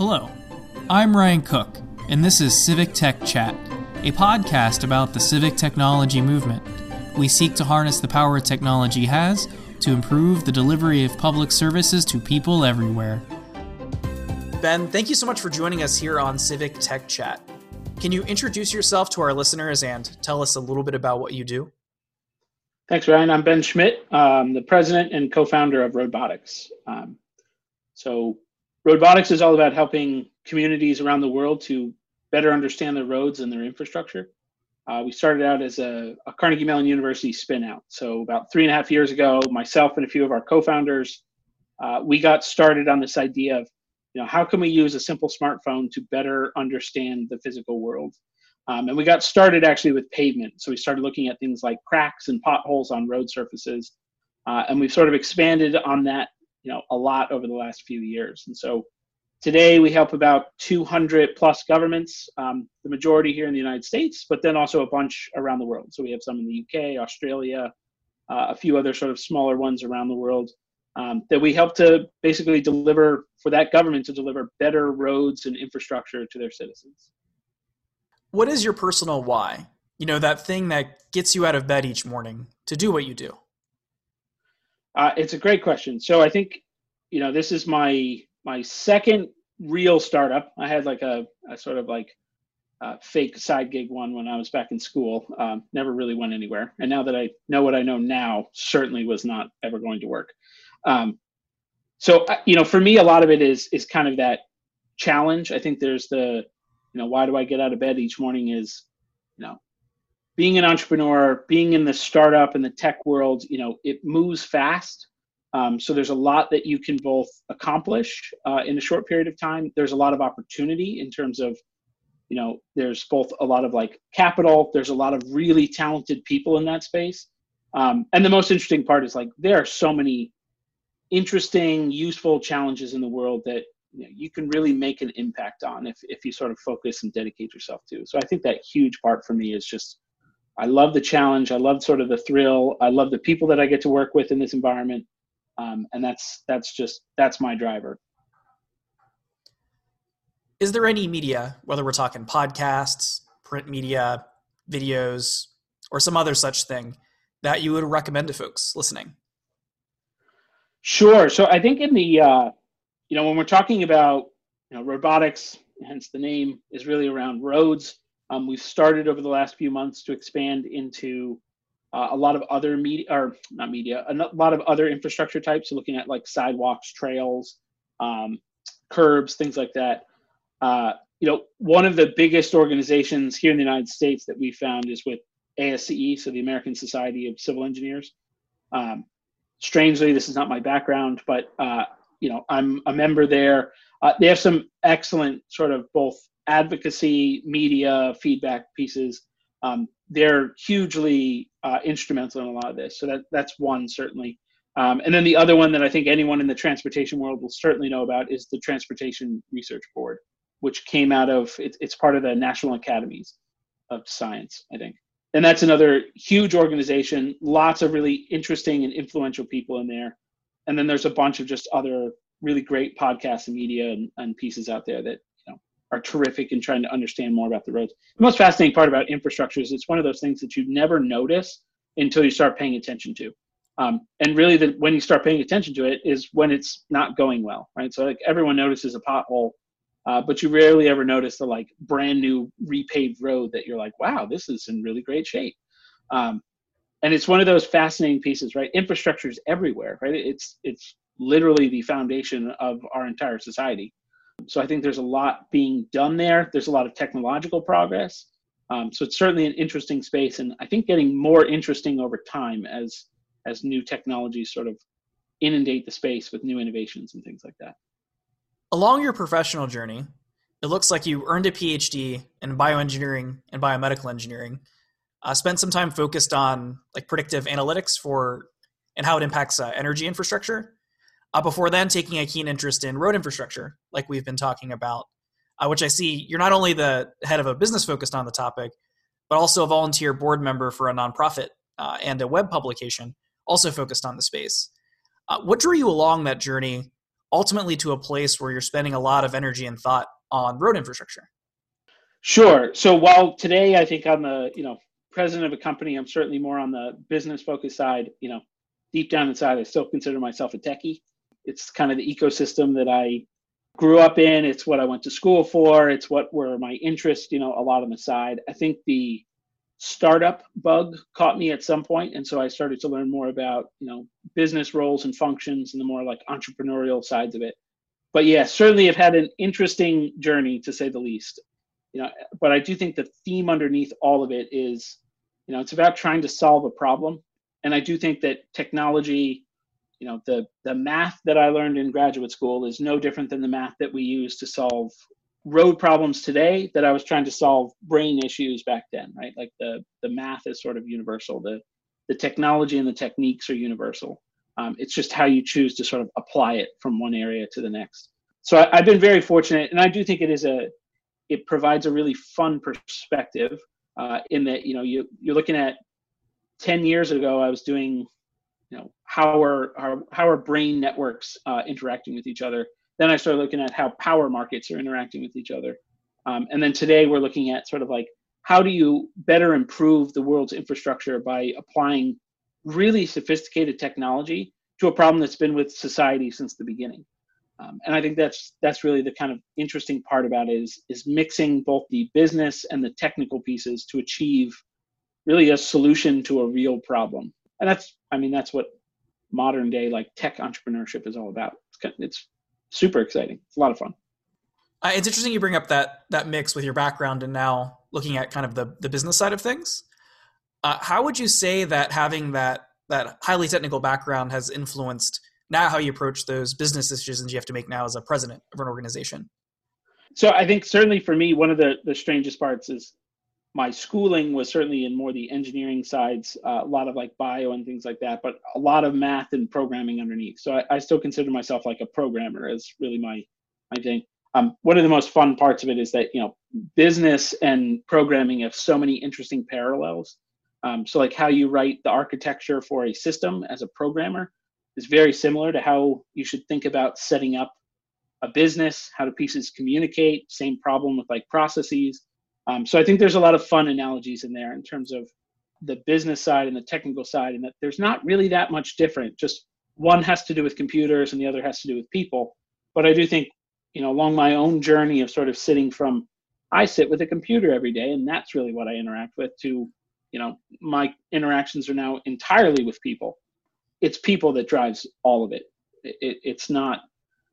Hello, I'm Ryan Cook, and this is Civic Tech Chat, a podcast about the civic technology movement. We seek to harness the power technology has to improve the delivery of public services to people everywhere. Ben, thank you so much for joining us here on Civic Tech Chat. Can you introduce yourself to our listeners and tell us a little bit about what you do? Thanks, Ryan. I'm Ben Schmidt, um, the president and co founder of RoadBotics. Um, so, Roadbotics is all about helping communities around the world to better understand their roads and their infrastructure. Uh, we started out as a, a, Carnegie Mellon University spinout. So about three and a half years ago, myself and a few of our co-founders, uh, we got started on this idea of, you know, how can we use a simple smartphone to better understand the physical world? Um, and we got started actually with pavement. So we started looking at things like cracks and potholes on road surfaces, uh, and we've sort of expanded on that you know a lot over the last few years. And so today we help about 200 plus governments, um, the majority here in the United States, but then also a bunch around the world. So we have some in the UK, Australia, uh, a few other sort of smaller ones around the world. Um, that we help to basically deliver for that government to deliver better roads and infrastructure to their citizens. What is your personal why? You know, that thing that gets you out of bed each morning to do what you do? Uh, it's a great question. So I think, you know, this is my my second real startup. I had like a, a sort of like a fake side gig one when I was back in school. Um, never really went anywhere. And now that I know what I know now, certainly was not ever going to work. Um, so uh, you know, for me, a lot of it is is kind of that challenge. I think there's the, you know, why do I get out of bed each morning? Is, you know, being an entrepreneur, being in the startup and the tech world, you know, it moves fast. Um, so there's a lot that you can both accomplish uh, in a short period of time. There's a lot of opportunity in terms of, you know, there's both a lot of like capital. There's a lot of really talented people in that space. Um, and the most interesting part is like there are so many interesting, useful challenges in the world that you, know, you can really make an impact on if if you sort of focus and dedicate yourself to. So I think that huge part for me is just I love the challenge. I love sort of the thrill. I love the people that I get to work with in this environment, um, and that's that's just that's my driver. Is there any media, whether we're talking podcasts, print media, videos, or some other such thing, that you would recommend to folks listening? Sure. So I think in the uh, you know when we're talking about you know RoadBotics, hence the name is really around roads um, we've started over the last few months to expand into uh, a lot of other media, or not media, a lot of other infrastructure types. So looking at like sidewalks, trails, um, curbs, things like that. Uh, you know, one of the biggest organizations here in the United States that we found is with ASCE, so the American Society of Civil Engineers. Um, strangely, this is not my background, but uh, you know, I'm a member there. Uh, they have some excellent sort of both advocacy, media, feedback pieces. Um, they're hugely uh, instrumental in a lot of this. So that that's one certainly. Um, and then the other one that I think anyone in the transportation world will certainly know about is the Transportation Research Board, which came out of it, it's part of the National Academies of Science, I think. And that's another huge organization, lots of really interesting and influential people in there. And then there's a bunch of just other really great podcasts and media and, and pieces out there that are terrific in trying to understand more about the roads. The most fascinating part about infrastructure is it's one of those things that you never notice until you start paying attention to. Um, and really, the, when you start paying attention to it is when it's not going well, right? So like everyone notices a pothole, uh, but you rarely ever notice the like brand new repaved road that you're like, wow, this is in really great shape. Um, and it's one of those fascinating pieces, right? Infrastructure is everywhere, right? It's it's literally the foundation of our entire society. So I think there's a lot being done there. There's a lot of technological progress. Um, so it's certainly an interesting space, and I think getting more interesting over time as as new technologies sort of inundate the space with new innovations and things like that. Along your professional journey, it looks like you earned a PhD in bioengineering and biomedical engineering. Uh, spent some time focused on like predictive analytics for and how it impacts uh, energy infrastructure. Uh, before then, taking a keen interest in road infrastructure, like we've been talking about, uh, which I see you're not only the head of a business focused on the topic, but also a volunteer board member for a nonprofit uh, and a web publication also focused on the space. Uh, what drew you along that journey ultimately to a place where you're spending a lot of energy and thought on road infrastructure? Sure. So while today I think I'm the you know president of a company, I'm certainly more on the business focused side. You know, deep down inside, I still consider myself a techie. It's kind of the ecosystem that I grew up in. It's what I went to school for. It's what were my interests. You know, a lot on the side. I think the startup bug caught me at some point and so i started to learn more about you know business roles and functions and the more like entrepreneurial sides of it but yeah certainly have had an interesting journey to say the least you know but i do think the theme underneath all of it is you know it's about trying to solve a problem and i do think that technology you know the the math that i learned in graduate school is no different than the math that we use to solve road problems today that I was trying to solve brain issues back then, right? Like the the math is sort of universal. The the technology and the techniques are universal. Um, it's just how you choose to sort of apply it from one area to the next. So I, I've been very fortunate, and I do think it is a it provides a really fun perspective uh, in that you know you you're looking at 10 years ago i was doing you know how are how, how are brain networks uh, interacting with each other then I started looking at how power markets are interacting with each other. Um, and then today we're looking at sort of like how do you better improve the world's infrastructure by applying really sophisticated technology to a problem that's been with society since the beginning. Um, and I think that's that's really the kind of interesting part about it is is mixing both the business and the technical pieces to achieve really a solution to a real problem. And that's I mean that's what modern day like tech entrepreneurship is all about. It's, it's super exciting. It's a lot of fun. Uh, it's interesting you bring up that that mix with your background and now looking at kind of the the business side of things. Uh, how would you say that having that that highly technical background has influenced now how you approach those business decisions you have to make now as a president of an organization? So I think certainly for me, one of the the strangest parts is my schooling was certainly in more the engineering sides, uh, a lot of like bio and things like that, but a lot of math and programming underneath. So I, I still consider myself like a programmer as really my my thing. Um, one of the most fun parts of it is that you know business and programming have so many interesting parallels. Um, so like how you write the architecture for a system as a programmer is very similar to how you should think about setting up a business. How do pieces communicate? Same problem with like processes um, so I think there's a lot of fun analogies in there in terms of the business side and the technical side, and that there's not really that much different. Just one has to do with computers and the other has to do with people. But I do think, you know, along my own journey of sort of sitting from, I sit with a computer every day, and that's really what I interact with, to, you know, my interactions are now entirely with people. It's people that drives all of it. it it's not,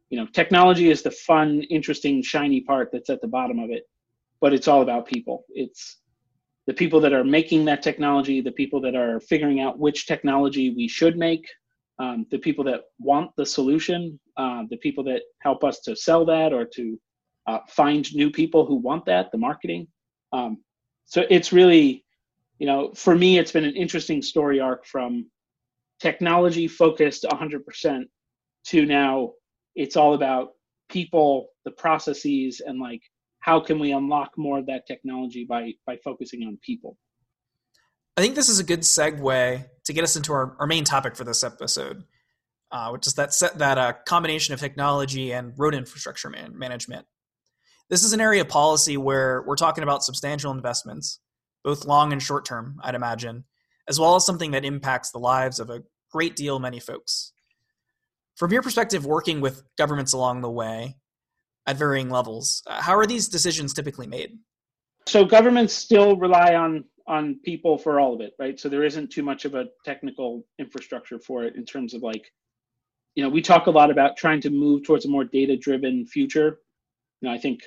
you know, technology is the fun, interesting, shiny part that's at the bottom of it but it's all about people. It's the people that are making that technology, the people that are figuring out which technology we should make, um, the people that want the solution, uh, the people that help us to sell that or to uh, find new people who want that, the marketing. Um, so it's really, you know, for me, it's been an interesting story arc from technology focused 100% to now it's all about people, the processes, and like how can we unlock more of that technology by by focusing on people? I think this is a good segue to get us into our, our main topic for this episode uh, which is that set, that uh, combination of technology and road infrastructure man- management. This is an area of policy where we're talking about substantial investments both long and short term i'd imagine as well as something that impacts the lives of a great deal many folks. From your perspective working with governments along the way at varying levels. Uh, how are these decisions typically made? So governments still rely on on people for all of it, right? So there isn't too much of a technical infrastructure for it in terms of like, you know, we talk a lot about trying to move towards a more data driven future. You know, I think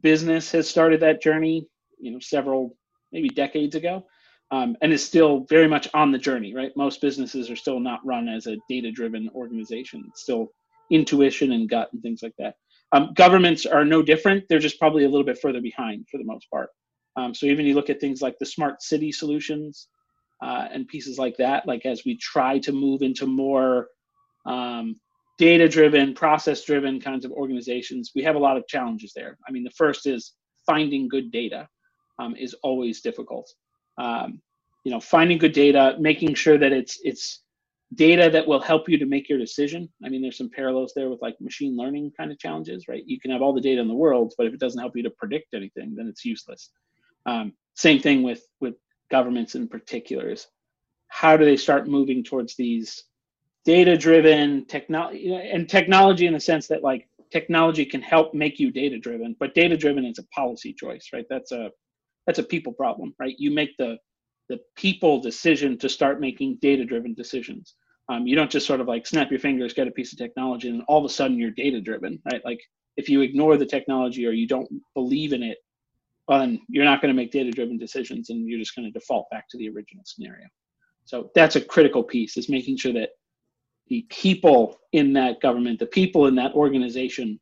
business has started that journey, you know, several maybe decades ago. Um, and is still very much on the journey, right? Most businesses are still not run as a data driven organization. It's still intuition and gut and things like that. Um, governments are no different. They're just probably a little bit further behind for the most part. Um, so even you look at things like the smart city solutions uh, and pieces like that, like as we try to move into more um, data driven, process driven kinds of organizations, we have a lot of challenges there. I mean, the first is finding good data um, is always difficult. Um, you know, finding good data, making sure that it's it's data that will help you to make your decision. I mean, there's some parallels there with like machine learning kind of challenges, right? You can have all the data in the world, but if it doesn't help you to predict anything, then it's useless. Um, same thing with with governments in particular is how do they start moving towards these data driven technology and technology in the sense that like technology can help make you data driven but data driven is a policy choice right that's a that's a people problem right you make the the people decision to start making data driven decisions. Um, you don't just sort of like snap your fingers get a piece of technology and all of a sudden you're data driven right? Like if you ignore the technology or you don't believe in it well, then you're not going to make data driven decisions and you're just going to default back to the original scenario. So that's a critical piece is making sure that the people in that government, the people in that organization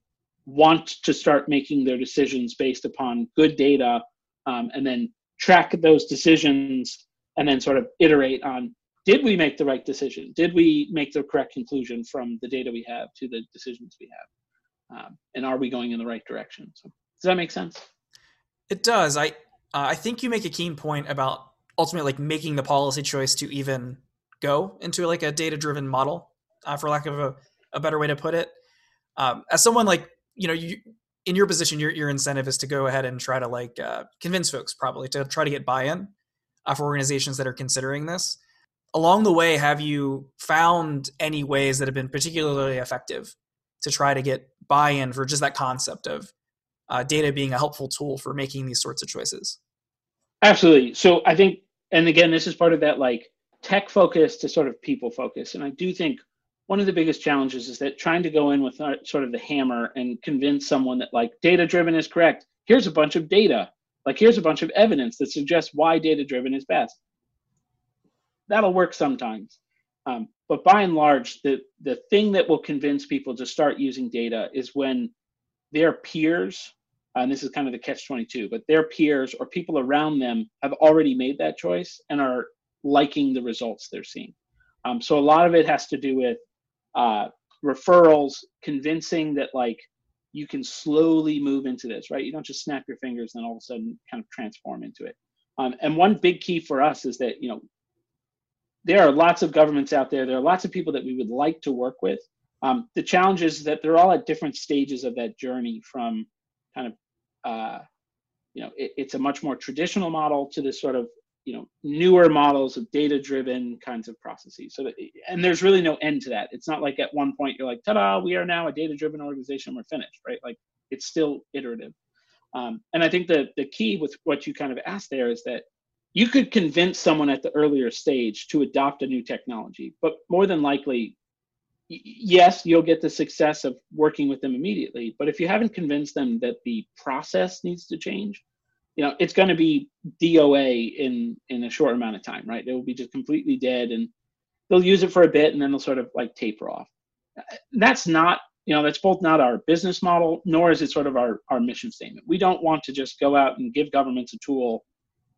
want to start making their decisions based upon good data um, and then track those decisions and then sort of iterate on did we make the right decision? Did we make the correct conclusion from the data we have to the decisions we have? Um, and are we going in the right direction? So, does that make sense? It does. I uh, I think you make a keen point about ultimately like making the policy choice to even go into like a data driven model uh, for lack of a, a, better way to put it um, as someone like you know you in your position your, your incentive is to go ahead and try to like uh, convince folks probably to try to get buy-in uh, for organizations that are considering this along the way have you found any ways that have been particularly effective to try to get buy-in for just that concept of uh, data being a helpful tool for making these sorts of choices Absolutely. So I think, and again, this is part of that like tech focus to sort of people focus. And I do think one of the biggest challenges is that trying to go in with uh, sort of the hammer and convince someone that like data driven is correct. Here's a bunch of data. Like here's a bunch of evidence that suggests why data driven is best. That'll work sometimes. Um, but by and large, the, the thing that will convince people to start using data is when their peers and this is kind of the catch 22 but their peers or people around them have already made that choice and are liking the results they're seeing um, so a lot of it has to do with uh, referrals convincing that like you can slowly move into this right? You don't just snap your fingers and all of a sudden kind of transform into it. Um, and one big key for us is that you know there are lots of governments out there. There are lots of people that we would like to work with. Um, the challenge is that they're all at different stages of that journey from kind of uh, you know it, it's a much more traditional model to this sort of you know newer models of data driven kinds of processes. So that, and there's really no end to that. It's not like at one point you're like ta-da we are now a data driven organization we're finished right? Like it's still iterative. Um, and i think the the key with what you kind of asked there is that you could convince someone at the earlier stage to adopt a new technology but more than likely yes, you'll get the success of working with them immediately. But if you haven't convinced them that the process needs to change, you know, it's going to be DOA in in a short amount of time, right? It will be just completely dead, and they'll use it for a bit, and then they'll sort of like taper off. That's not, you know, that's both not our business model, nor is it sort of our our mission statement. We don't want to just go out and give governments a tool.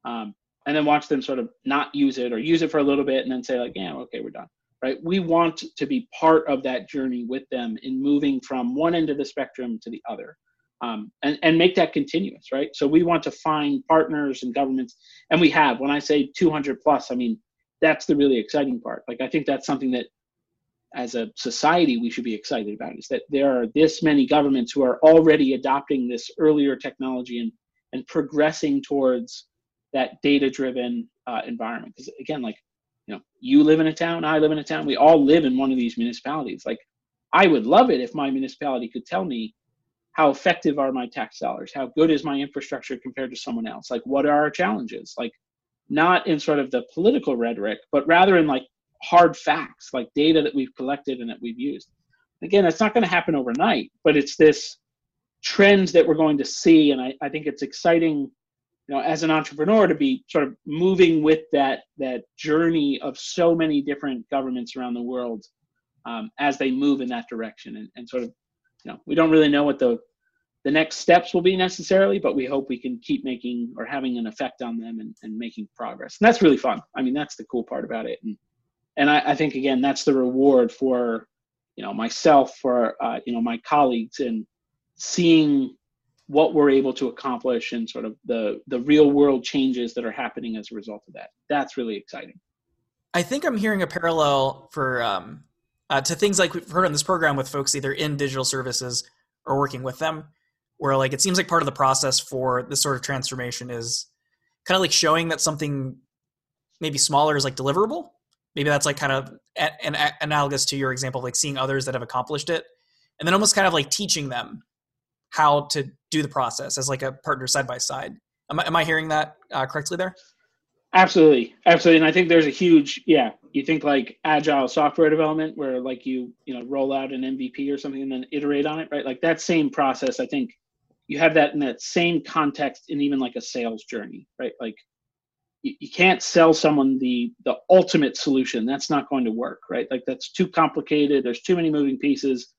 Um, and then watch them sort of not use it or use it for a little bit and then say like yeah okay we're done right? We want to be part of that journey with them in moving from one end of the spectrum to the other. Um, and, and make that continuous, right? So we want to find partners and governments, and we have. When I say 200 plus, I mean that's the really exciting part. Like I think that's something that, as a society, we should be excited about is that there are this many governments who are already adopting this earlier technology and and progressing towards that data-driven uh, environment. Because again, like you know you live in a town i live in a town we all live in one of these municipalities like i would love it if my municipality could tell me how effective are my tax dollars? How good is my infrastructure compared to someone else? Like what are our challenges? Like not in sort of the political rhetoric but rather in like hard facts like data that we've collected and that we've used. Again it's not going to happen overnight but it's this trend that we're going to see and I, I think it's exciting you know as an entrepreneur to be sort of moving with that that journey of so many different governments around the world um, as they move in that direction and, and sort of you know we don't really know what the the next steps will be necessarily but we hope we can keep making or having an effect on them and, and making progress and that's really fun i mean that's the cool part about it and and I, I think again that's the reward for you know myself for uh, you know my colleagues and seeing what we're able to accomplish and sort of the the real world changes that are happening as a result of that. That's really exciting. I think I'm hearing a parallel for um, uh, to things like we've heard on this program with folks either in digital services or working with them, where like it seems like part of the process for this sort of transformation is kind of like showing that something maybe smaller is like deliverable. Maybe that's like kind of an, an analogous to your example, like seeing others that have accomplished it, and then almost kind of like teaching them how to do the process as like a partner side by side. Am I, am I hearing that uh, correctly there? Absolutely, absolutely, and I think there's a huge yeah. You think like agile software development, where like you you know roll out an MVP or something and then iterate on it, right? Like that same process. I think you have that in that same context in even like a sales journey, right? Like you, you can't sell someone the the ultimate solution. That's not going to work, right? Like that's too complicated. There's too many moving pieces.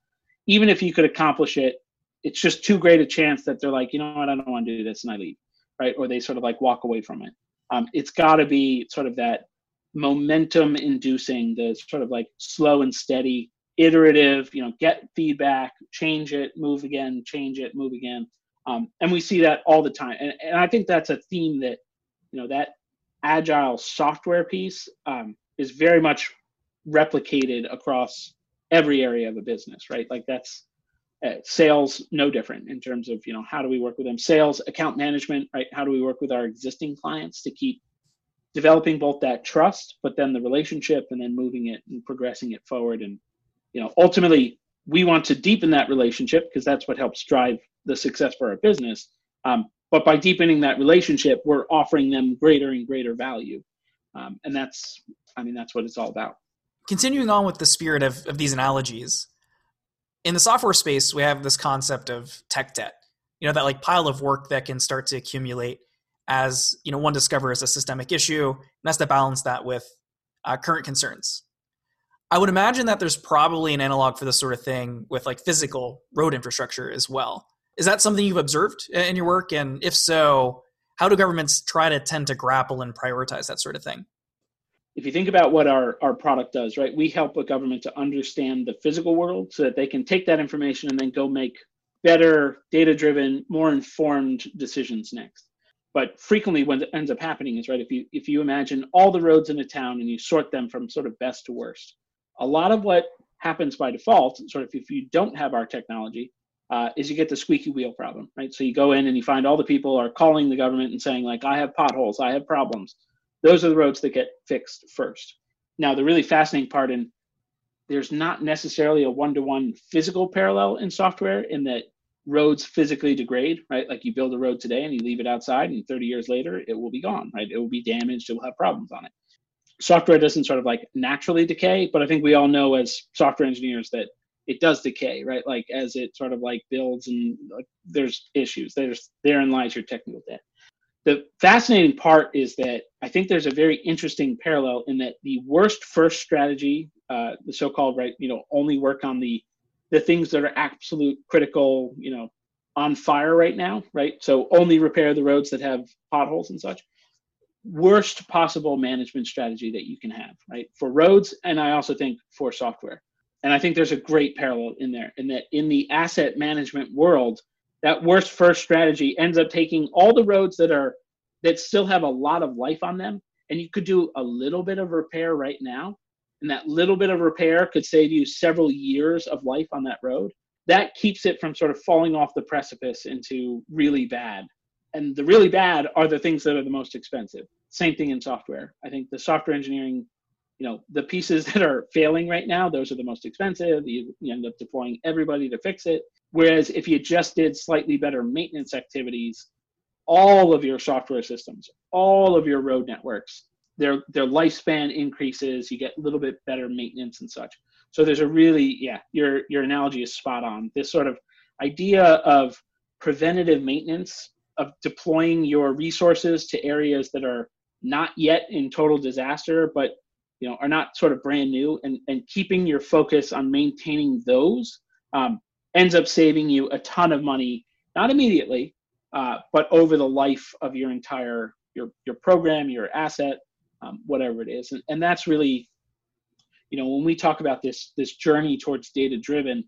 Even if you could accomplish it, it's just too great a chance that they're like, you know what, I don't want to do this, and I leave, right? Or they sort of like walk away from it um, it's got to be sort of that momentum inducing the sort of like slow and steady iterative you know get feedback change it move again change it move again. Um, and we see that all the time. And, and i think that's a theme that you know that agile software piece um, is very much replicated across every area of a business right? Like that's uh, sales no different in terms of you know how do we work with them? Sales account management right? How do we work with our existing clients to keep developing both that trust but then the relationship and then moving it and progressing it forward. And you know ultimately we want to deepen that relationship because that's what helps drive the success for our business. Um, but by deepening that relationship we're offering them greater and greater value. Um, and that's i mean that's what it's all about. Continuing on with the spirit of, of these analogies in the software space, we have this concept of tech debt. You know, that like pile of work that can start to accumulate as you know one discovers a systemic issue, and has to balance that with uh, current concerns. I would imagine that there's probably an analog for this sort of thing with like physical road infrastructure as well. Is that something you've observed in your work? And if so, how do governments try to tend to grapple and prioritize that sort of thing? if you think about what our, our product does, right, we help a government to understand the physical world so that they can take that information and then go make better, data driven, more informed decisions next. But frequently, what ends up happening is right if you if you imagine all the roads in a town and you sort them from sort of best to worst, a lot of what happens by default, sort of if you don't have our technology, uh, is you get the squeaky wheel problem, right? So you go in and you find all the people are calling the government and saying like, I have potholes, I have problems those are the roads that get fixed first. Now, the really fascinating part, in there's not necessarily a one to one physical parallel in software in that roads physically degrade, right? Like you build a road today and you leave it outside, and 30 years later, it will be gone, right? It will be damaged, it will have problems on it. Software doesn't sort of like naturally decay, but I think we all know as software engineers that it does decay, right? Like as it sort of like builds and like there's issues. There's therein lies your technical debt the fascinating part is that I think there's a very interesting parallel in that the worst first strategy, uh, the so-called right, you know, only work on the the things that are absolute critical, you know, on fire right now, right? So only repair the roads that have potholes and such. Worst possible management strategy that you can have, right? For roads, and I also think for software. And I think there's a great parallel in there, in that in the asset management world, that worst first strategy ends up taking all the roads that are that still have a lot of life on them and you could do a little bit of repair right now and that little bit of repair could save you several years of life on that road that keeps it from sort of falling off the precipice into really bad. And the really bad are the things that are the most expensive. Same thing in software. I think the software engineering you know the pieces that are failing right now those are the most expensive. You, you end up deploying everybody to fix it. Whereas if you just did slightly better maintenance activities, all of your software systems, all of your road networks, their their lifespan increases. You get a little bit better maintenance and such. So there's a really yeah, your your analogy is spot on. This sort of idea of preventative maintenance of deploying your resources to areas that are not yet in total disaster, but you know are not sort of brand new, and and keeping your focus on maintaining those um, ends up saving you a ton of money, not immediately, uh, but over the life of your entire your your program, your asset, um, whatever it is, and, and that's really, you know, when we talk about this this journey towards data driven,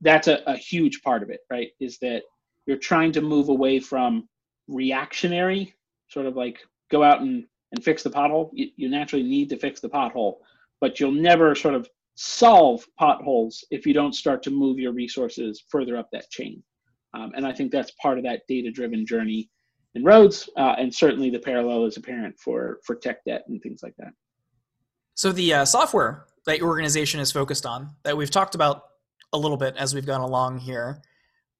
that's a, a huge part of it, right? Is that you're trying to move away from reactionary, sort of like go out and and fix the pothole, you, you naturally need to fix the pothole, but you'll never sort of solve potholes if you don't start to move your resources further up that chain. Um, and I think that's part of that data-driven journey in roads, uh, and certainly the parallel is apparent for for tech debt and things like that. So the uh, software that your organization is focused on, that we've talked about a little bit as we've gone along here,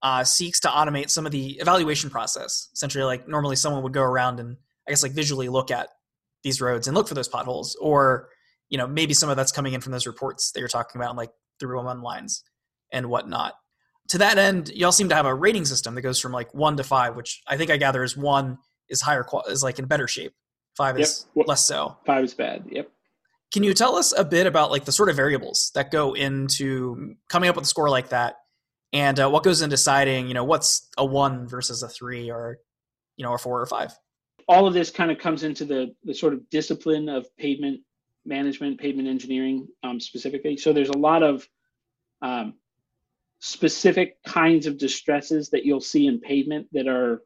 uh, seeks to automate some of the evaluation process. Essentially, like normally someone would go around and I guess like visually look at these roads and look for those potholes, or you know maybe some of that's coming in from those reports that you're talking about, like through one lines and whatnot. To that end, y'all seem to have a rating system that goes from like one to five, which I think I gather is one is higher qual is like in better shape, five is yep. less so. Five is bad. Yep. Can you tell us a bit about like the sort of variables that go into coming up with a score like that, and uh, what goes in deciding, you know, what's a one versus a three, or you know, a four or five? All of this kind of comes into the the sort of discipline of pavement management, pavement engineering um, specifically. So there's a lot of um, specific kinds of distresses that you'll see in pavement that are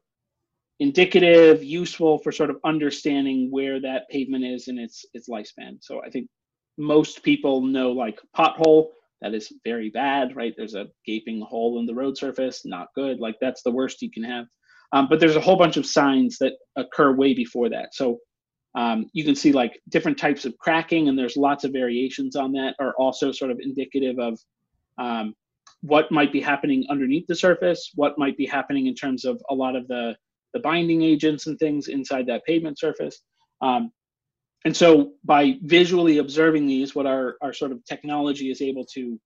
indicative, useful for sort of understanding where that pavement is in its its lifespan. So I think most people know like pothole that is very bad, right? There's a gaping hole in the road surface, not good. Like that's the worst you can have. Um, but there's a whole bunch of signs that occur way before that. So um, you can see like different types of cracking, and there's lots of variations on that, are also sort of indicative of um, what might be happening underneath the surface, what might be happening in terms of a lot of the the binding agents and things inside that pavement surface. Um, and so by visually observing these, what our, our sort of technology is able to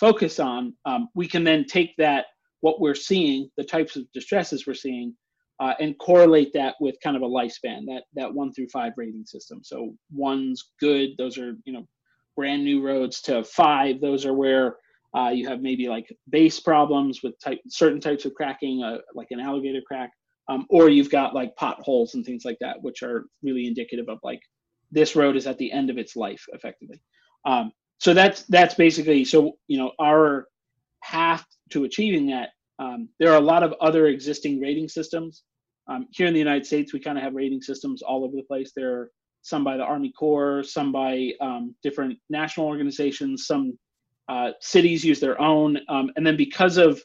focus on, um, we can then take that, what we're seeing, the types of distresses we're seeing, uh, and correlate that with kind of a lifespan, that that one through five rating system. So one's good, those are, you know, brand new roads to five, those are where uh, you have maybe like base problems with type, certain types of cracking, uh, like an alligator crack um, or you've got like potholes and things like that, which are really indicative of like this road is at the end of its life, effectively. Um, so that's that's basically so you know our path to achieving that. Um, there are a lot of other existing rating systems um, here in the United States. We kind of have rating systems all over the place. There are some by the Army Corps, some by um, different national organizations, some uh, cities use their own, um, and then because of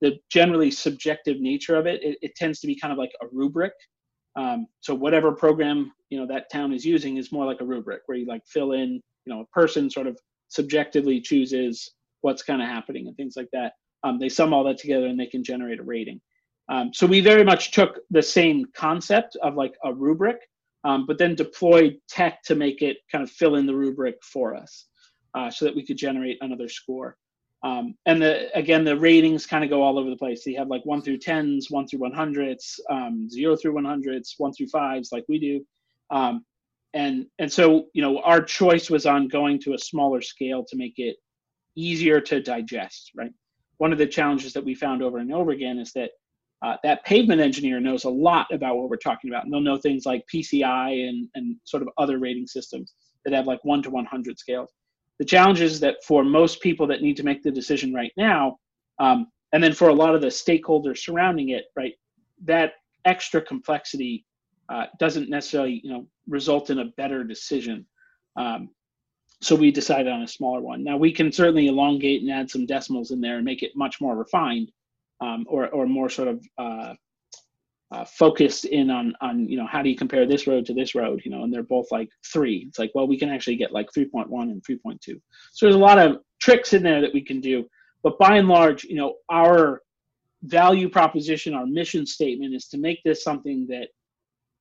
the generally subjective nature of it, it, it tends to be kind of like a rubric. Um, so whatever program you know that town is using is more like a rubric where you like fill in, you know, a person sort of subjectively chooses what's kind of happening and things like that. Um, they sum all that together and they can generate a rating. Um, so we very much took the same concept of like a rubric, um, but then deployed tech to make it kind of fill in the rubric for us, uh, so that we could generate another score. Um, and the again, the ratings kind of go all over the place. So you have like one through tens, one through one hundreds, um, zero through one hundreds, one through fives, like we do. Um, and and so you know, our choice was on going to a smaller scale to make it easier to digest. Right. One of the challenges that we found over and over again is that uh, that pavement engineer knows a lot about what we're talking about. And they'll know things like PCI and and sort of other rating systems that have like one to one hundred scales the challenge is that for most people that need to make the decision right now, um, and then for a lot of the stakeholders surrounding it, right, that extra complexity uh, doesn't necessarily, you know, result in a better decision. Um, so we decided on a smaller one. Now we can certainly elongate and add some decimals in there and make it much more refined, um, or or more sort of uh, uh, focused in on on you know how do you compare this road to this road you know and they're both like three. It's like well we can actually get like 3.1 and 3.2 so there's a lot of tricks in there that we can do. But by and large you know our value proposition our mission statement is to make this something that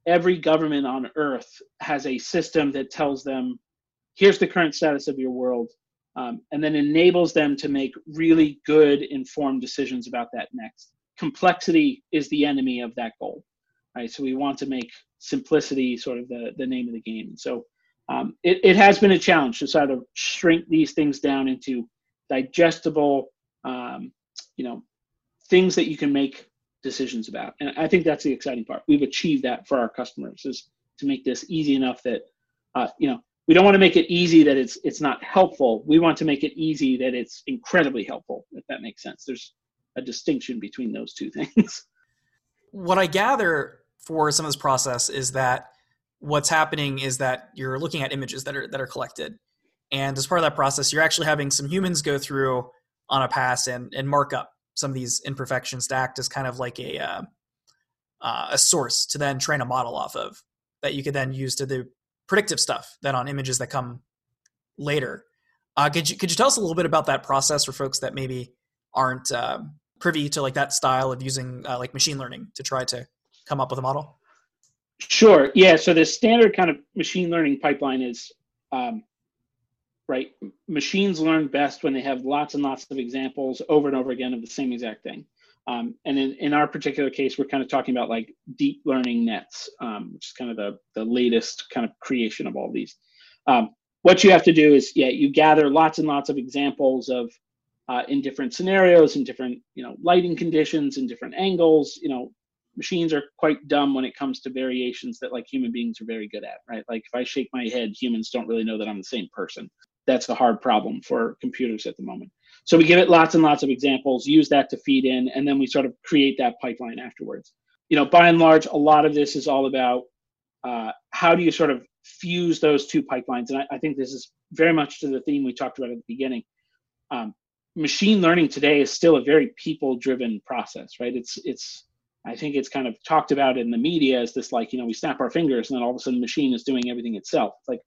every government on earth has a system that tells them here's the current status of your world um, and then enables them to make really good informed decisions about that next complexity is the enemy of that goal, right? So we want to make simplicity sort of the, the name of the game. So um, it, it has been a challenge to sort of shrink these things down into digestible, um, you know, things that you can make decisions about. And I think that's the exciting part. We've achieved that for our customers is to make this easy enough that, uh, you know, we don't want to make it easy that it's it's not helpful. We want to make it easy that it's incredibly helpful. If that makes sense. There's a distinction between those two things. What I gather for some of this process is that what's happening is that you're looking at images that are that are collected, and as part of that process, you're actually having some humans go through on a pass and and mark up some of these imperfections to act as kind of like a uh, uh, a source to then train a model off of that you could then use to do predictive stuff then on images that come later. Uh, could you could you tell us a little bit about that process for folks that maybe aren't uh, privy to like that style of using uh, like machine learning to try to come up with a model? Sure. Yeah. So the standard kind of machine learning pipeline is um, right. Machines learn best when they have lots and lots of examples over and over again of the same exact thing. Um, and in, in our particular case, we're kind of talking about like deep learning nets, um, which is kind of the, the latest kind of creation of all these. Um, what you have to do is, yeah, you gather lots and lots of examples of uh, in different scenarios, in different you know lighting conditions, in different angles. You know, machines are quite dumb when it comes to variations that like human beings are very good at, right? Like if I shake my head, humans don't really know that I'm the same person. That's a hard problem for computers at the moment. So we give it lots and lots of examples, use that to feed in, and then we sort of create that pipeline afterwards. You know, by and large, a lot of this is all about uh, how do you sort of fuse those two pipelines. And I, I, think this is very much to the theme we talked about at the beginning. Um, machine learning today is still a very people-driven process, right? It's it's I think it's kind of talked about in the media as this like you know we snap our fingers and then all of a sudden machine is doing everything itself. It's like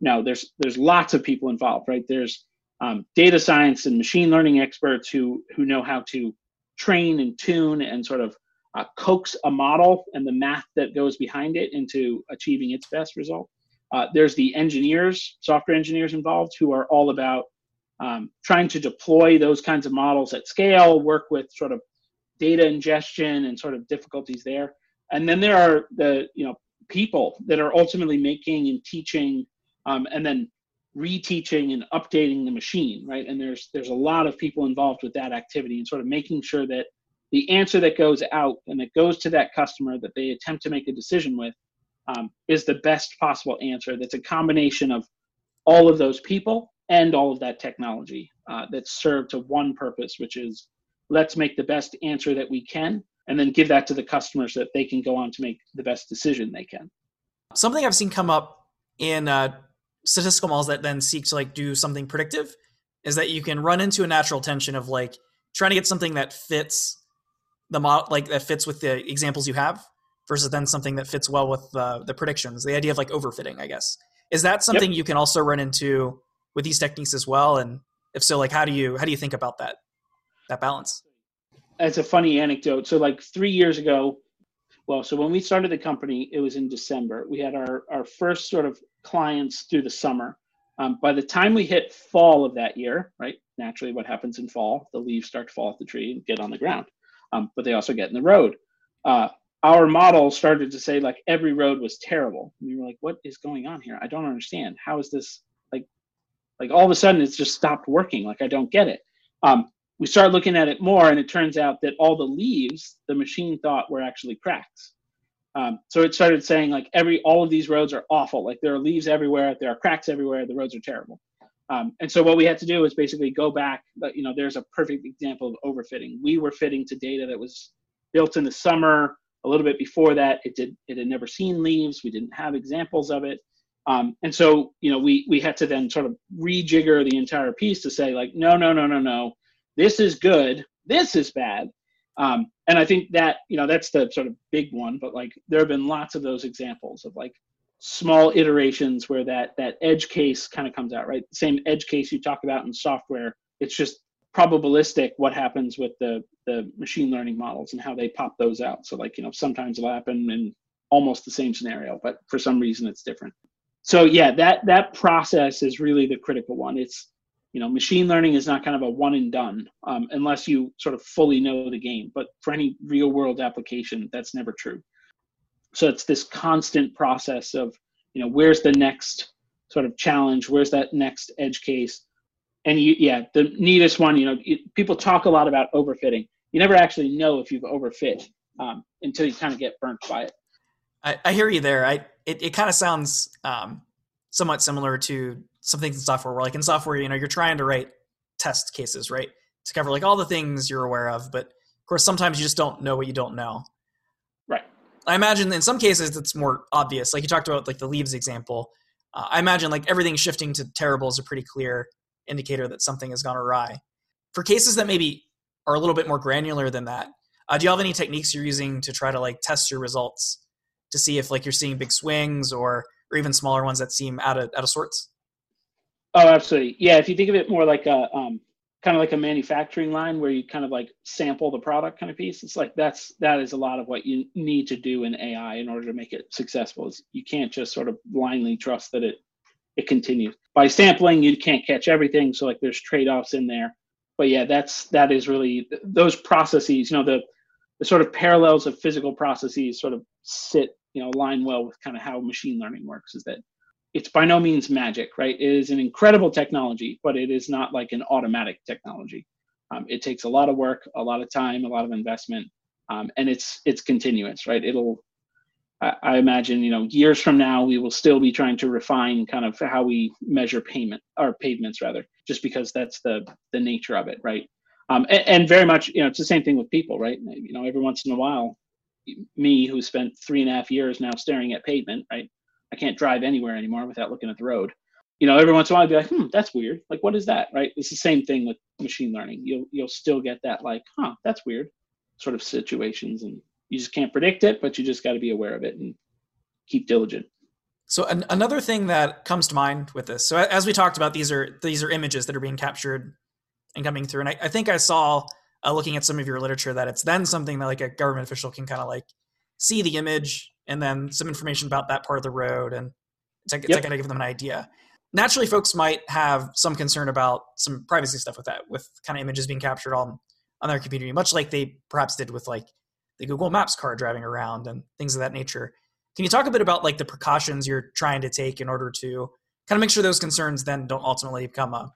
no, there's there's lots of people involved, right? There's um, data science and machine learning experts who who know how to train and tune and sort of uh, coax a model and the math that goes behind it into achieving its best result. Uh, there's the engineers, software engineers involved who are all about um, trying to deploy those kinds of models at scale, work with sort of data ingestion and sort of difficulties there. And then there are the you know people that are ultimately making and teaching um, and then reteaching and updating the machine, right? And there's there's a lot of people involved with that activity and sort of making sure that the answer that goes out and that goes to that customer that they attempt to make a decision with um, is the best possible answer. That's a combination of all of those people and all of that technology uh, that's served to one purpose, which is let's make the best answer that we can and then give that to the customers so that they can go on to make the best decision they can. Something I've seen come up in uh, statistical models that then seek to like do something predictive is that you can run into a natural tension of like trying to get something that fits the model like that fits with the examples you have versus then something that fits well with the the predictions the idea of like overfitting i guess is that something yep. you can also run into with these techniques as well and if so like how do you how do you think about that that balance it's a funny anecdote so like three years ago well so when we started the company it was in december we had our our first sort of clients through the summer. Um, by the time we hit fall of that year, right? Naturally, what happens in fall? The leaves start to fall off the tree and get on the ground, um, but they also get in the road. Uh, our model started to say like every road was terrible. We were like, what is going on here? I don't understand. How is this like? All of a sudden, it's just stopped working. Like I don't get it. Um, we started looking at it more, and it turns out that all the leaves the machine thought were actually cracks. Um, so it started saying like every all of these roads are awful. Like there are leaves everywhere, there are cracks everywhere, the roads are terrible. Um, and so what we had to do is basically go back. But you know, there's a perfect example of overfitting. We were fitting to data that was built in the summer. A little bit before that, it did it had never seen leaves. We didn't have examples of it. Um, and so you know, we we had to then sort of rejigger the entire piece to say like, no, no, no, no, no, this is good, this is bad. Um, and I think that you know that's the sort of big one, but like there have been lots of those examples of like small iterations where that that edge case kind of comes out, right? Same edge case you talk about in software. It's just probabilistic what happens with the the machine learning models and how they pop those out. So like you know sometimes it'll happen in almost the same scenario, but for some reason it's different. So yeah, that that process is really the critical one. It's you know machine learning is not kind of a one and done um, unless you sort of fully know the game. But for any real world application that's never true. So it's this constant process of you know where's the next sort of challenge? Where's that next edge case? And you yeah the neatest one you know it, people talk a lot about overfitting. You never actually know if you've overfit um, until you kind of get burnt by it i, I hear you there i it, it kind of sounds um, somewhat similar to some things in software where like in software, you know, you're trying to write test cases, right? To cover like all the things you're aware of, but of course sometimes you just don't know what you don't know. Right. I imagine in some cases it's more obvious. Like you talked about, like the leaves example. Uh, I imagine like everything shifting to terrible is a pretty clear indicator that something has gone awry. For cases that maybe are a little bit more granular than that, uh, do you have any techniques you're using to try to like test your results to see if like you're seeing big swings or or even smaller ones that seem out of out of sorts? Oh, absolutely. Yeah, if you think of it more like a um, kind of like a manufacturing line where you kind of like sample the product kind of piece, it's like that's that is a lot of what you need to do in AI in order to make it successful. Is you can't just sort of blindly trust that it it continues. By sampling, you can't catch everything, so like there's trade-offs in there. But yeah, that's that is really those processes. You know, the the sort of parallels of physical processes sort of sit, you know, align well with kind of how machine learning works. Is that it's by no means magic, right? It is an incredible technology, but it is not like an automatic technology. Um, it takes a lot of work, a lot of time, a lot of investment, um, and it's it's continuous, right? It'll I, imagine you know years from now we will still be trying to refine kind of how we measure payment or pavements rather, just because that's the the nature of it, right? Um, and, and, very much you know it's the same thing with people, right? You know, every once in a while, me who spent three and a half years now staring at pavement, right? I can't drive anywhere anymore without looking at the road. You know, every once in a while I'd be like, hmm, that's weird. Like, what is that, right? It's the same thing with machine learning. You'll you'll still get that like, huh, that's weird, sort of situations and you just can't predict it, but you just got to be aware of it and keep diligent. So an, another thing that comes to mind with this, so as we talked about, these are these are images that are being captured and coming through, and I, I think I saw uh, looking at some of your literature that it's then something that like a government official can kind of like see the image and then some information about that part of the road, and it's like, it's yep. like to give them an idea. Naturally, folks might have some concern about some privacy stuff with that, with kind of images being captured on on their computer, much like they perhaps did with like the Google Maps car driving around and things of that nature. Can you talk a bit about like the precautions you're trying to take in order to kind of make sure those concerns then don't ultimately become a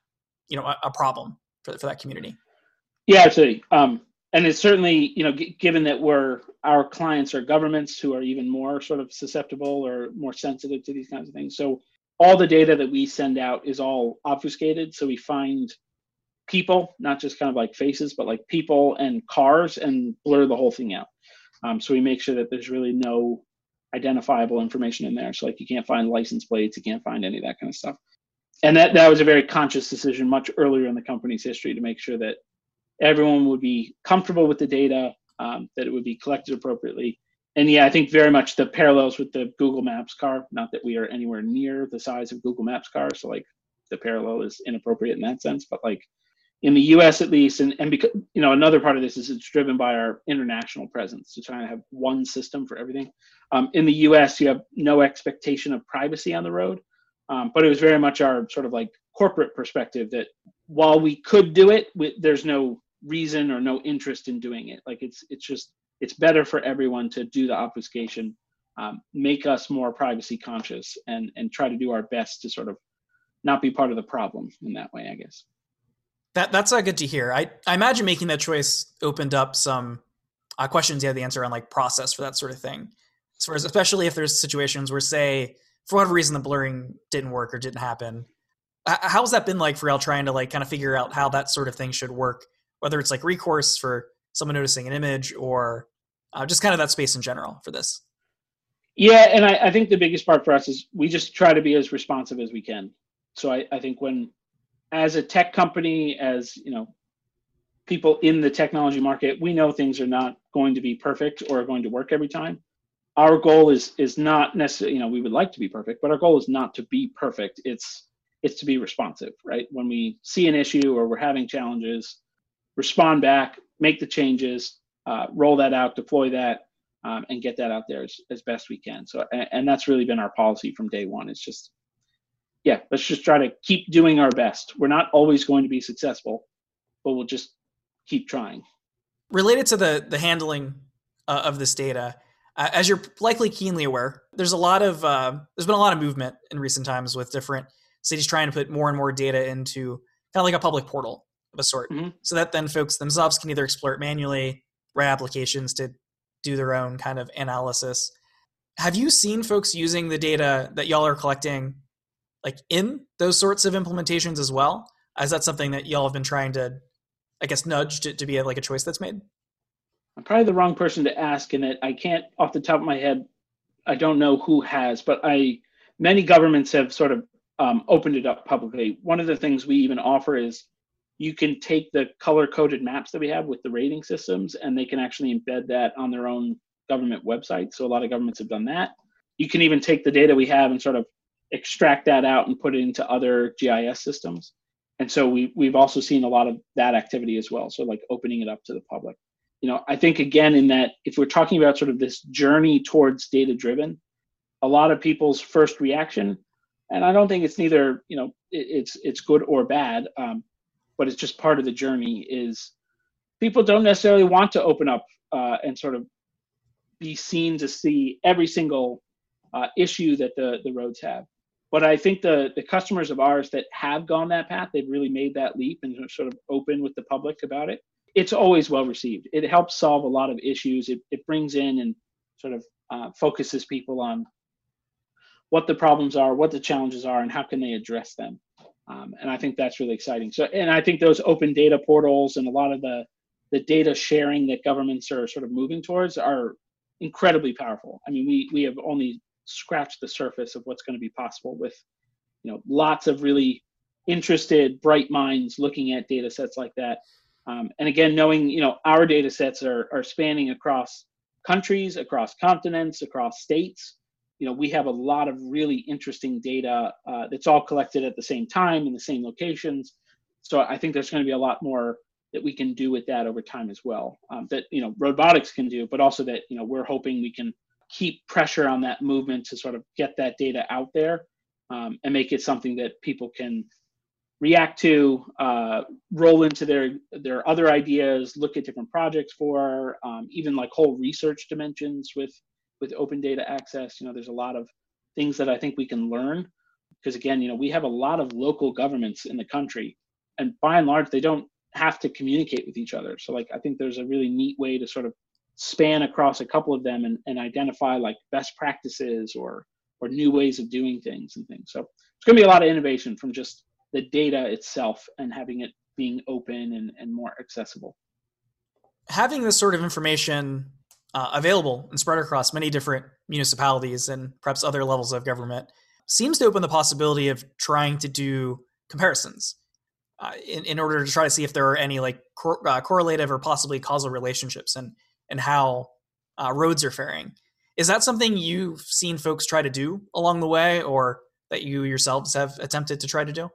you know a, a problem for, for that community? Yeah, absolutely. Um, and it's certainly you know g- given that we're our clients are governments who are even more sort of susceptible or more sensitive to these kinds of things. So all the data that we send out is all obfuscated. So we find people, not just kind of like faces, but like people and cars and blur the whole thing out. Um, so we make sure that there's really no identifiable information in there. So like you can't find license plates, you can't find any of that kind of stuff. And that that was a very conscious decision much earlier in the company's history to make sure that everyone would be comfortable with the data, um, that it would be collected appropriately. And yeah, I think very much the parallels with the Google Maps car. Not that we are anywhere near the size of Google Maps car, so like the parallel is inappropriate in that sense. But like in the U.S. at least, and and because you know another part of this is it's driven by our international presence to try to have one system for everything. Um, in the U.S., you have no expectation of privacy on the road, um, but it was very much our sort of like corporate perspective that while we could do it, we, there's no reason or no interest in doing it. Like it's it's just it's better for everyone to do the obfuscation, um, make us more privacy conscious, and and try to do our best to sort of not be part of the problem in that way. I guess. That that's uh, good to hear. I I imagine making that choice opened up some uh, questions you had the answer on like process for that sort of thing. As especially if there's situations where say for whatever reason the blurring didn't work or didn't happen. How's that been like for y'all trying to like kind of figure out how that sort of thing should work? Whether it's like recourse for someone noticing an image or uh, just kind of that space in general for this. Yeah, and I, I, think the biggest part for us is we just try to be as responsive as we can. So I, I think when as a tech company, as you know, people in the technology market, we know things are not going to be perfect or going to work every time. Our goal is is not necessarily, you know, we would like to be perfect, but our goal is not to be perfect. It's it's to be responsive, right? When we see an issue or we're having challenges, respond back, make the changes, uh, roll that out, deploy that, um, and get that out there as, as best we can. So, and, and that's really been our policy from day one. It's just yeah, let's just try to keep doing our best. We're not always going to be successful, but we'll just keep trying. Related to the the handling uh, of this data, uh, as you're likely keenly aware, there's a lot of uh, there's been a lot of movement in recent times with different cities trying to put more and more data into kind of like a public portal of a sort, mm-hmm. so that then folks themselves can either explore it manually, write applications to do their own kind of analysis. Have you seen folks using the data that y'all are collecting like in those sorts of implementations as well? Is that something that y'all have been trying to, I guess, nudge to, to be like a choice that's made? I'm probably the wrong person to ask in it. I can't off the top of my head. I don't know who has, but I many governments have sort of um, opened it up publicly. One of the things we even offer is you can take the color coded maps that we have with the rating systems and they can actually embed that on their own government website. So a lot of governments have done that. You can even take the data we have and sort of extract that out and put it into other GIS systems. And so we we've also seen a lot of that activity as well. So like opening it up to the public. You know, I think again in that if we're talking about sort of this journey towards data driven, a lot of people's first reaction, and I don't think it's neither you know it, it's it's good or bad, um, but it's just part of the journey. Is people don't necessarily want to open up uh, and sort of be seen to see every single uh, issue that the the roads have. But I think the the customers of ours that have gone that path, they've really made that leap and sort of open with the public about it. It's always well received. It helps solve a lot of issues. It it brings in and sort of uh, focuses people on what the problems are, what the challenges are, and how can they address them. Um, and I think that's really exciting. So, and I think those open data portals and a lot of the the data sharing that governments are sort of moving towards are incredibly powerful. I mean, we we have only scratched the surface of what's going to be possible with, you know, lots of really interested, bright minds looking at data sets like that. Um, and again, knowing you know our data sets are are spanning across countries, across continents, across states you know, we have a lot of really interesting data uh, that's all collected at the same time in the same locations. So I think there's going to be a lot more that we can do with that over time as well. Um, that you know, RoadBotics can do, but also that you know, we're hoping we can keep pressure on that movement to sort of get that data out there um, and make it something that people can react to, uh, roll into their their other ideas, look at different projects for, um, even like whole research dimensions with with open data access, you know, there's a lot of things that I think we can learn because again, you know, we have a lot of local governments in the country and by and large they don't have to communicate with each other. So like I think there's a really neat way to sort of span across a couple of them and, and identify like best practices or or new ways of doing things and things. So it's going to be a lot of innovation from just the data itself and having it being open and, and more accessible. Having this sort of information uh, available and spread across many different municipalities and perhaps other levels of government seems to open the possibility of trying to do comparisons uh, in, in order to try to see if there are any like cor- uh, correlative or possibly causal relationships and and how uh, roads are faring. Is that something you've seen folks try to do along the way, or that you yourselves have attempted to try to do?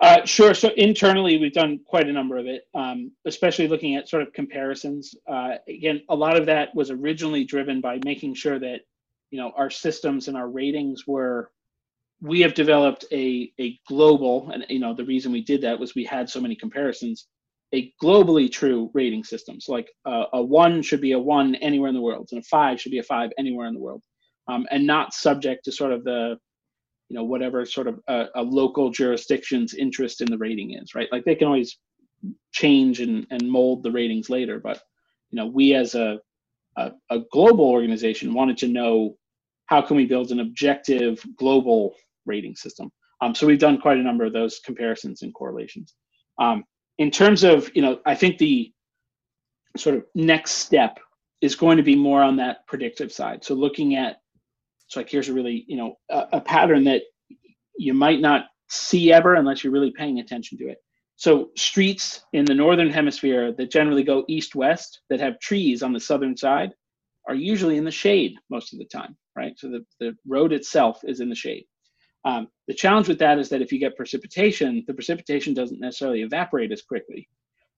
Uh, sure. So internally, we've done quite a number of it, um, especially looking at sort of comparisons. Uh, again, a lot of that was originally driven by making sure that you know our systems and our ratings were. We have developed a a global, and you know the reason we did that was we had so many comparisons. A globally true rating system. So like uh, a one should be a one anywhere in the world, and a five should be a five anywhere in the world, um, and not subject to sort of the you know whatever sort of a, a, local jurisdiction's interest in the rating is right? Like they can always change and, and mold the ratings later but you know we as a, a, a global organization wanted to know how can we build an objective global rating system? Um, so we've done quite a number of those comparisons and correlations. Um, in terms of you know i think the sort of next step is going to be more on that predictive side. So looking at so like here's a really, you know, a, a pattern that you might not see ever unless you're really paying attention to it. So streets in the northern hemisphere that generally go east-west that have trees on the southern side are usually in the shade most of the time, right? So the, the road itself is in the shade. Um, the challenge with that is that if you get precipitation, the precipitation doesn't necessarily evaporate as quickly.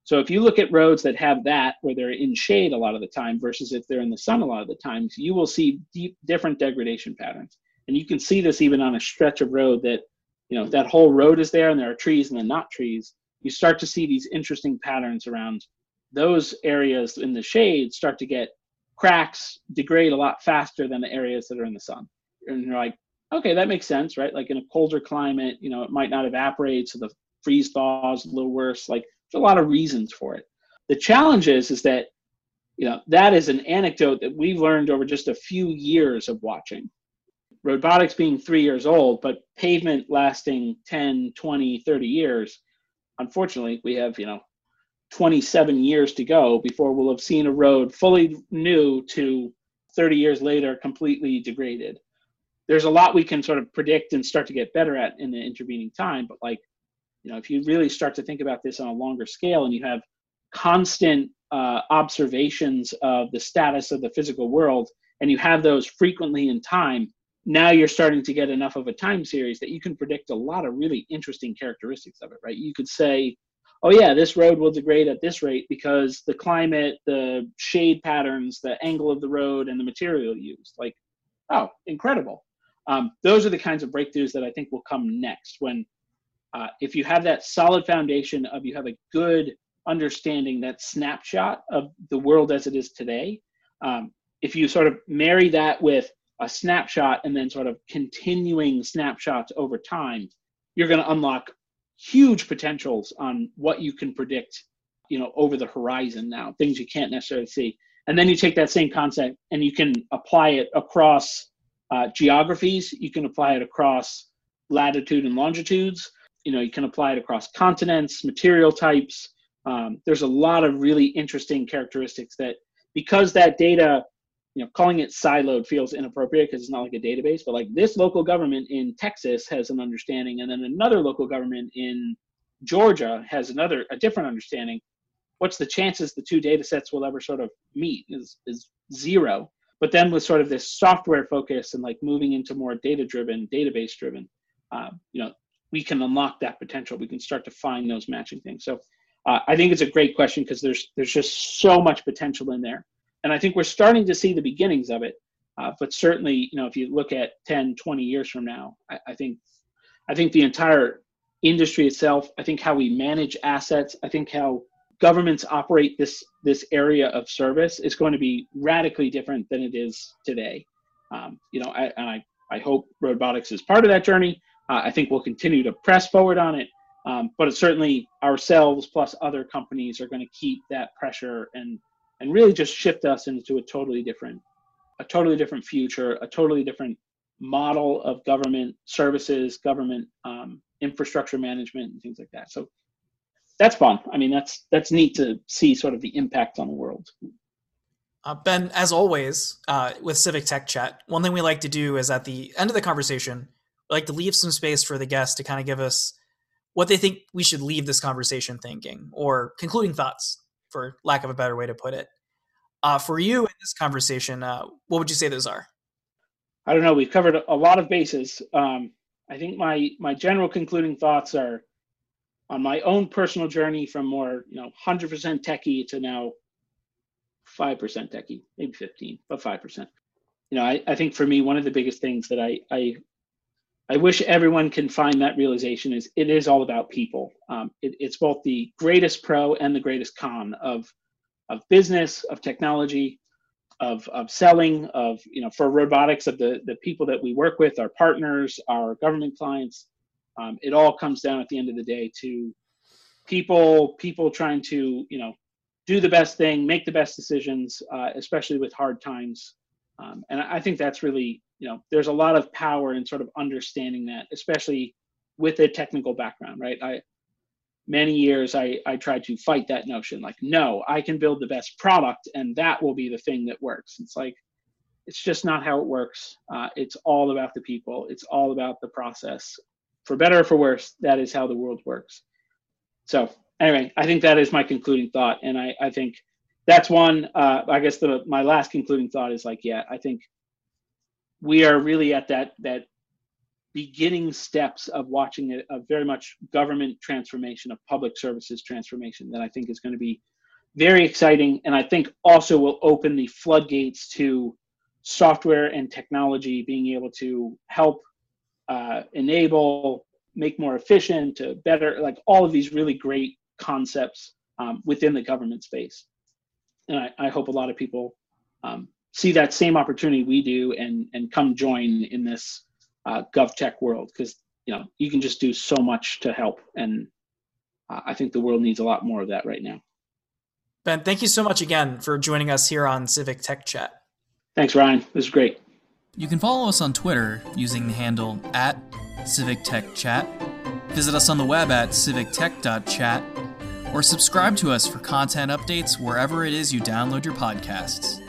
So if you look at roads that have that, where they're in shade a lot of the time, versus if they're in the sun a lot of the times, you will see deep, different degradation patterns. And you can see this even on a stretch of road that, you know, that whole road is there and there are trees and then not trees. You start to see these interesting patterns around those areas in the shade start to get cracks, degrade a lot faster than the areas that are in the sun. And you're like, okay, that makes sense, right? Like in a colder climate, you know, it might not evaporate, so the freeze thaws a little worse. Like there's a lot of reasons for it. The challenge is, is that you know that is an anecdote that we've learned over just a few years of watching. RoadBotics being three years old, but pavement lasting 10, 20, 30 years. Unfortunately, we have, you know, 27 years to go before we'll have seen a road fully new to 30 years later completely degraded. There's a lot we can sort of predict and start to get better at in the intervening time, but like, you know, if you really start to think about this on a longer scale and you have constant uh, observations of the status of the physical world and you have those frequently in time, now you're starting to get enough of a time series that you can predict a lot of really interesting characteristics of it, right? You could say, oh yeah, this road will degrade at this rate because the climate, the shade patterns, the angle of the road, and the material used. Like, oh, incredible. Um, those are the kinds of breakthroughs that I think will come next when uh, if you have that solid foundation of you have a good understanding that snapshot of the world as it is today um, if you sort of marry that with a snapshot and then sort of continuing snapshots over time you're going to unlock huge potentials on what you can predict you know over the horizon now things you can't necessarily see. And then you take that same concept and you can apply it across uh, geographies. You can apply it across latitude and longitudes you know you can apply it across continents material types. Um, there's a lot of really interesting characteristics that because that data you know calling it siloed feels inappropriate because it's not like a database but like this local government in texas has an understanding and then another local government in georgia has another a different understanding. What's the chances the two data sets will ever sort of meet is is zero. But then with sort of this software focus and like moving into more data driven database driven uh, you know we can unlock that potential we can start to find those matching things so uh, i think it's a great question because there's there's just so much potential in there and I think we're starting to see the beginnings of it. Uh, but certainly, you know, if you look at 10, 20 years from now, I, I think, I think the entire industry itself, I think how we manage assets, I think how governments operate this this area of service is going to be radically different than it is today. Um, you know, I, and I, I hope RoadBotics is part of that journey. Uh, I think we'll continue to press forward on it, um, but it's certainly ourselves plus other companies are going to keep that pressure and and really just shift us into a totally different a totally different future a totally different model of government services government um, infrastructure management and things like that. So that's fun. I mean that's that's neat to see sort of the impact on the world. Uh, ben as always uh, with civic tech chat one thing we like to do is at the end of the conversation like to leave some space for the guests to kind of give us what they think we should leave this conversation thinking or concluding thoughts for lack of a better way to put it. Uh, for you in this conversation, uh, what would you say those are? I don't know. We've covered a lot of bases. Um, I think my my general concluding thoughts are on my own personal journey from more you know 100% techie to now 5% techie, maybe 15, but 5%. You know, I, I think for me, one of the biggest things that I, I I wish everyone can find that realization is it is all about people. Um, it, it's both the greatest pro and the greatest con of of business, of technology, of of selling, of you know for RoadBotics of the the people that we work with, our partners, our government clients. Um, it all comes down at the end of the day to people people trying to you know do the best thing, make the best decisions, uh, especially with hard times. Um, and I think that's really you know there's a lot of power in sort of understanding that especially with a technical background right? I many years i i tried to fight that notion like no i can build the best product and that will be the thing that works. It's like it's just not how it works. Uh, it's all about the people. It's all about the process. For better or for worse that is how the world works. So anyway i think that is my concluding thought and i i think that's one uh, i guess the my last concluding thought is like yeah i think we are really at that that beginning steps of watching a, a, very much government transformation of public services transformation that i think is going to be very exciting and i think also will open the floodgates to software and technology being able to help uh, enable make more efficient to better like all of these really great concepts um, within the government space. And I, I, hope a lot of people um, see that same opportunity we do and and come join in this uh, GovTech world because you know you can just do so much to help, and uh, I think the world needs a lot more of that right now. Ben, thank you so much again for joining us here on Civic Tech Chat. Thanks, Ryan. This is great. You can follow us on Twitter using the handle at Civic Tech Chat. Visit us on the web at civictech.chat or subscribe to us for content updates wherever it is you download your podcasts.